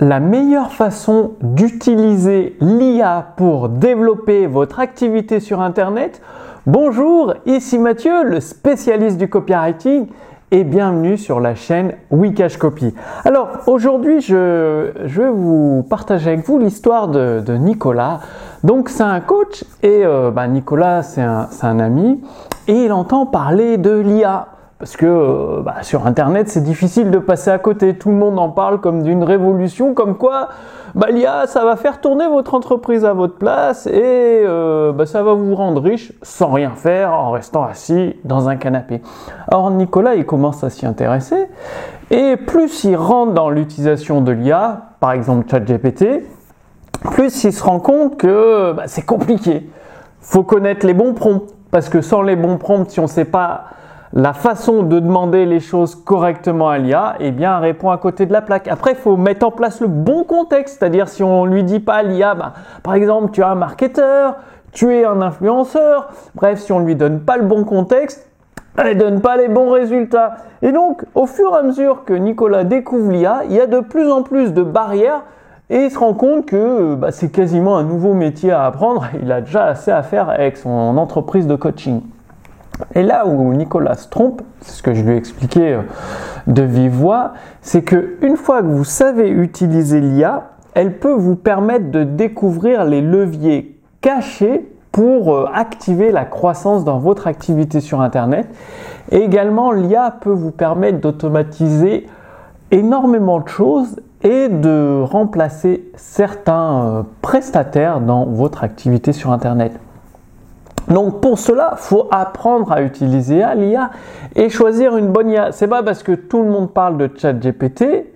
la meilleure façon d'utiliser l'IA pour développer votre activité sur Internet. Bonjour, ici Mathieu, le spécialiste du copywriting et bienvenue sur la chaîne Wikash Copy. Alors aujourd'hui, je, vais vous partager avec vous l'histoire de, Nicolas. Donc c'est un coach et euh, bah, Nicolas c'est un, un ami et il entend parler de l'IA. Parce que euh, bah, sur Internet, c'est difficile de passer à côté. Tout le monde en parle comme d'une révolution, comme quoi bah, l'IA, ça va faire tourner votre entreprise à votre place et euh, bah, ça va vous rendre riche sans rien faire, en restant assis dans un canapé. Alors Nicolas, il commence à s'y intéresser et plus il rentre dans l'utilisation de l'IA, par exemple ChatGPT, plus il se rend compte que c'est compliqué. Faut connaître les bons prompts parce que sans les bons prompts, si on ne sait pas la façon de demander les choses correctement à l'IA, eh bien, répond à côté de la plaque. Après, il faut mettre en place le bon contexte, c'est-à-dire si on lui dit pas l'IA, bah, par exemple, tu es un marketeur, tu es un influenceur, bref, si on lui donne pas le bon contexte, elle donne pas les bons résultats. Et donc, au fur et à mesure que Nicolas découvre l'IA, il y a de plus en plus de barrières et il se rend compte que bah, c'est quasiment un nouveau métier à apprendre. Il a déjà assez à faire avec son entreprise de coaching. Et là où Nicolas se trompe, c'est ce que je lui ai expliqué euh, de vive voix, c'est que une fois que vous savez utiliser l'IA, elle peut vous permettre de découvrir les leviers cachés pour euh, activer la croissance dans votre activité sur Internet. Et également, l'IA peut vous permettre d'automatiser énormément de choses et de remplacer certains euh, prestataires dans votre activité sur Internet. Donc pour cela, faut apprendre à utiliser l'IA et choisir une bonne IA. C'est pas parce que tout le monde parle de ChatGPT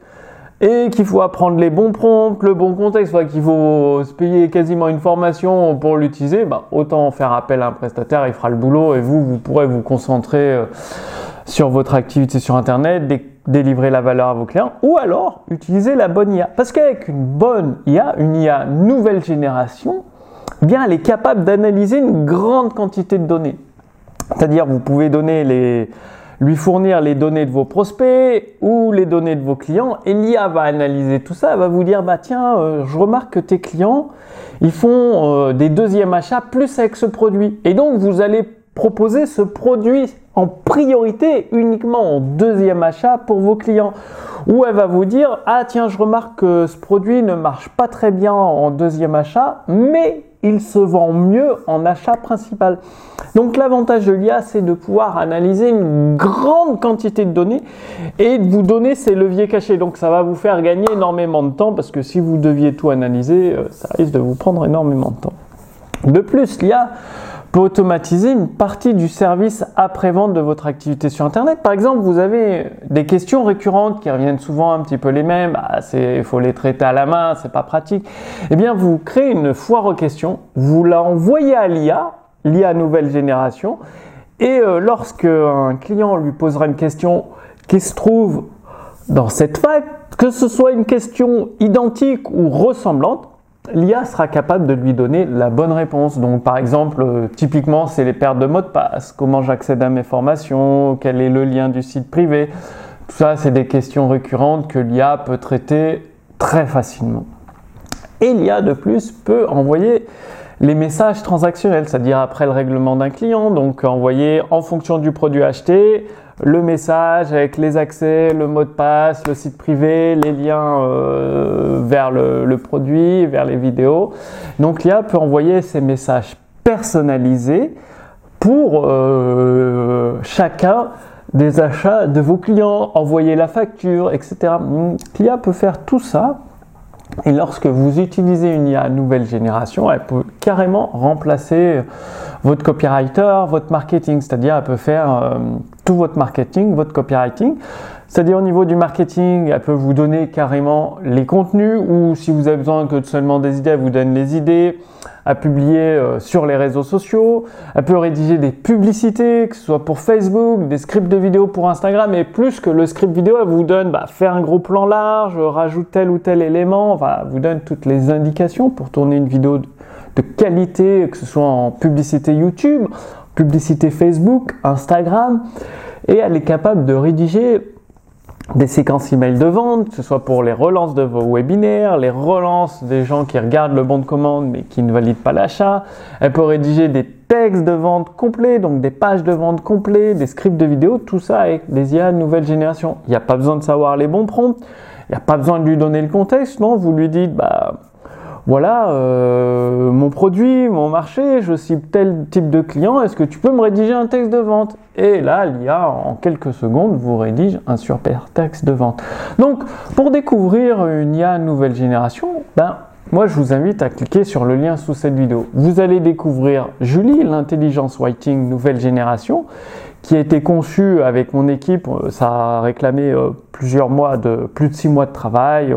et qu'il faut apprendre les bons prompts, le bon contexte, qu'il faut se payer quasiment une formation pour l'utiliser, bah, autant faire appel à un prestataire, il fera le boulot et vous, vous pourrez vous concentrer euh, sur votre activité sur Internet, délivrer la valeur à vos clients, ou alors utiliser la bonne IA. Parce qu'avec une bonne IA, une IA nouvelle génération, bien elle est capable d'analyser une grande quantité de données. C'est-à-dire vous pouvez donner les, lui fournir les données de vos prospects ou les données de vos clients et l'IA va analyser tout ça, elle va vous dire bah tiens, euh, je remarque que tes clients ils font euh, des deuxièmes achats plus avec ce produit et donc vous allez proposer ce produit en priorité uniquement en deuxième achat pour vos clients. Ou elle va vous dire ah tiens je remarque que ce produit ne marche pas très bien en deuxième achat mais il se vend mieux en achat principal. Donc l'avantage de l'IA, c'est de pouvoir analyser une grande quantité de données et de vous donner ces leviers cachés. Donc ça va vous faire gagner énormément de temps parce que si vous deviez tout analyser, euh, ça risque de vous prendre énormément de temps. De plus, l'IA peut automatiser une partie du service après-vente de votre activité sur Internet. Par exemple, vous avez des questions récurrentes qui reviennent souvent un petit peu les mêmes. Ah, il faut les traiter à la main, c'est pas pratique. Eh bien, vous créez une foire aux questions, vous la envoyez à l'IA, l'IA nouvelle génération, et euh, lorsque un client lui posera une question qui se trouve dans cette fac, que ce soit une question identique ou ressemblante, l'IA sera capable de lui donner la bonne réponse. Donc par exemple, euh, typiquement, c'est les pertes de mots de passe, comment j'accède à mes formations, quel est le lien du site privé? Tout ça, c'est des questions récurrentes que l'IA peut traiter très facilement. Et l'IA de plus peut envoyer les messages transactionnels, c'est-à-dire après le règlement d'un client, donc envoyer en fonction du produit acheté, le message avec les accès, le mot de passe, le site privé, les liens euh, vers le, produit, vers les vidéos. Donc l'IA peut envoyer ces messages personnalisés pour euh, chacun des achats de vos clients, envoyer la facture, etc. L'IA peut faire tout ça. Et lorsque vous utilisez une IA nouvelle génération, elle peut carrément remplacer votre copywriter, votre marketing, c'est-à-dire elle peut faire euh, tout votre marketing, votre copywriting. C'est-à-dire au niveau du marketing, elle peut vous donner carrément les contenus ou si vous avez besoin que seulement des idées, elle vous donne les idées à publier euh, sur les réseaux sociaux. Elle peut rédiger des publicités, que ce soit pour Facebook, des scripts de vidéo pour Instagram et plus que le script vidéo, elle vous donne bah, faire un gros plan large, rajoute tel ou tel élément, vous donne toutes les indications pour tourner une vidéo de qualité, que ce soit en publicité YouTube, publicité Facebook, Instagram, et elle est capable de rédiger des séquences email de vente, que ce soit pour les relances de vos webinaires, les relances des gens qui regardent le bon de commande mais qui ne valident pas l'achat. Elle peut rédiger des textes de vente complets, donc des pages de vente complets, des scripts de vidéo, tout ça avec des IA nouvelle génération. Il n'y a pas besoin de savoir les bons prompts, il n'y a pas besoin de lui donner le contexte, non, vous lui dites, bah, voilà euh, mon produit, mon marché, je cible tel type de client, est-ce que tu peux me rédiger un texte de vente? Et là, l'IA, en quelques secondes, vous rédige un super texte de vente. Donc, pour découvrir une IA nouvelle génération, ben, moi, je vous invite à cliquer sur le lien sous cette vidéo. Vous allez découvrir Julie, l'intelligence writing nouvelle génération, qui a été conçue avec mon équipe. Ça a réclamé euh, plusieurs mois de plus de six mois de travail.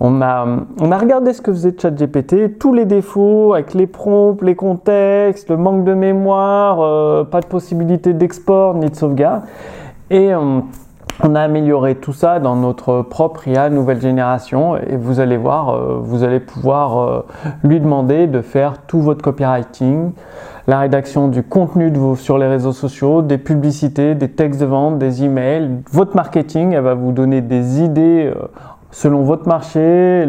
On, a, on a regardé ce que faisait ChatGPT, tous les défauts avec les prompts, les contextes, le manque de mémoire, euh, pas de possibilité d'export ni de sauvegarde. Et euh, on a amélioré tout ça dans notre propre IA nouvelle génération et vous allez voir, euh, vous allez pouvoir euh, lui demander de faire tout votre copywriting, la rédaction du contenu de vos, sur les réseaux sociaux, des publicités, des textes de vente, des emails, votre marketing. Elle va vous donner des idées euh, selon votre marché,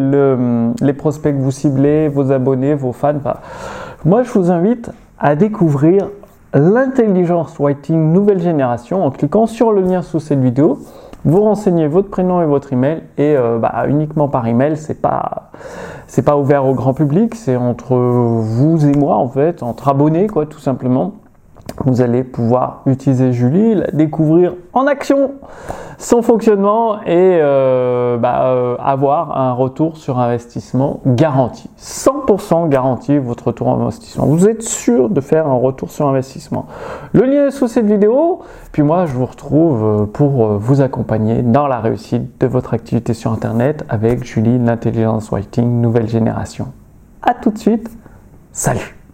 les prospects que vous ciblez, vos abonnés, vos fans. moi, je vous invite à découvrir l'intelligence writing nouvelle génération en cliquant sur le lien sous cette vidéo. Vous renseignez votre prénom et votre email et euh, bah, uniquement par email, c'est pas c'est pas ouvert au grand public, c'est entre vous et moi en fait, entre abonnés quoi, tout simplement vous allez pouvoir utiliser Julie, la découvrir en action, son fonctionnement et euh, bah, euh, avoir un retour sur investissement garanti. 100% garanti votre retour en investissement. Vous êtes sûr de faire un retour sur investissement. Le lien est sous cette vidéo. Puis moi, je vous retrouve euh, pour vous accompagner dans la réussite de votre activité sur Internet avec Julie, l'intelligence writing nouvelle génération. À tout de suite. Salut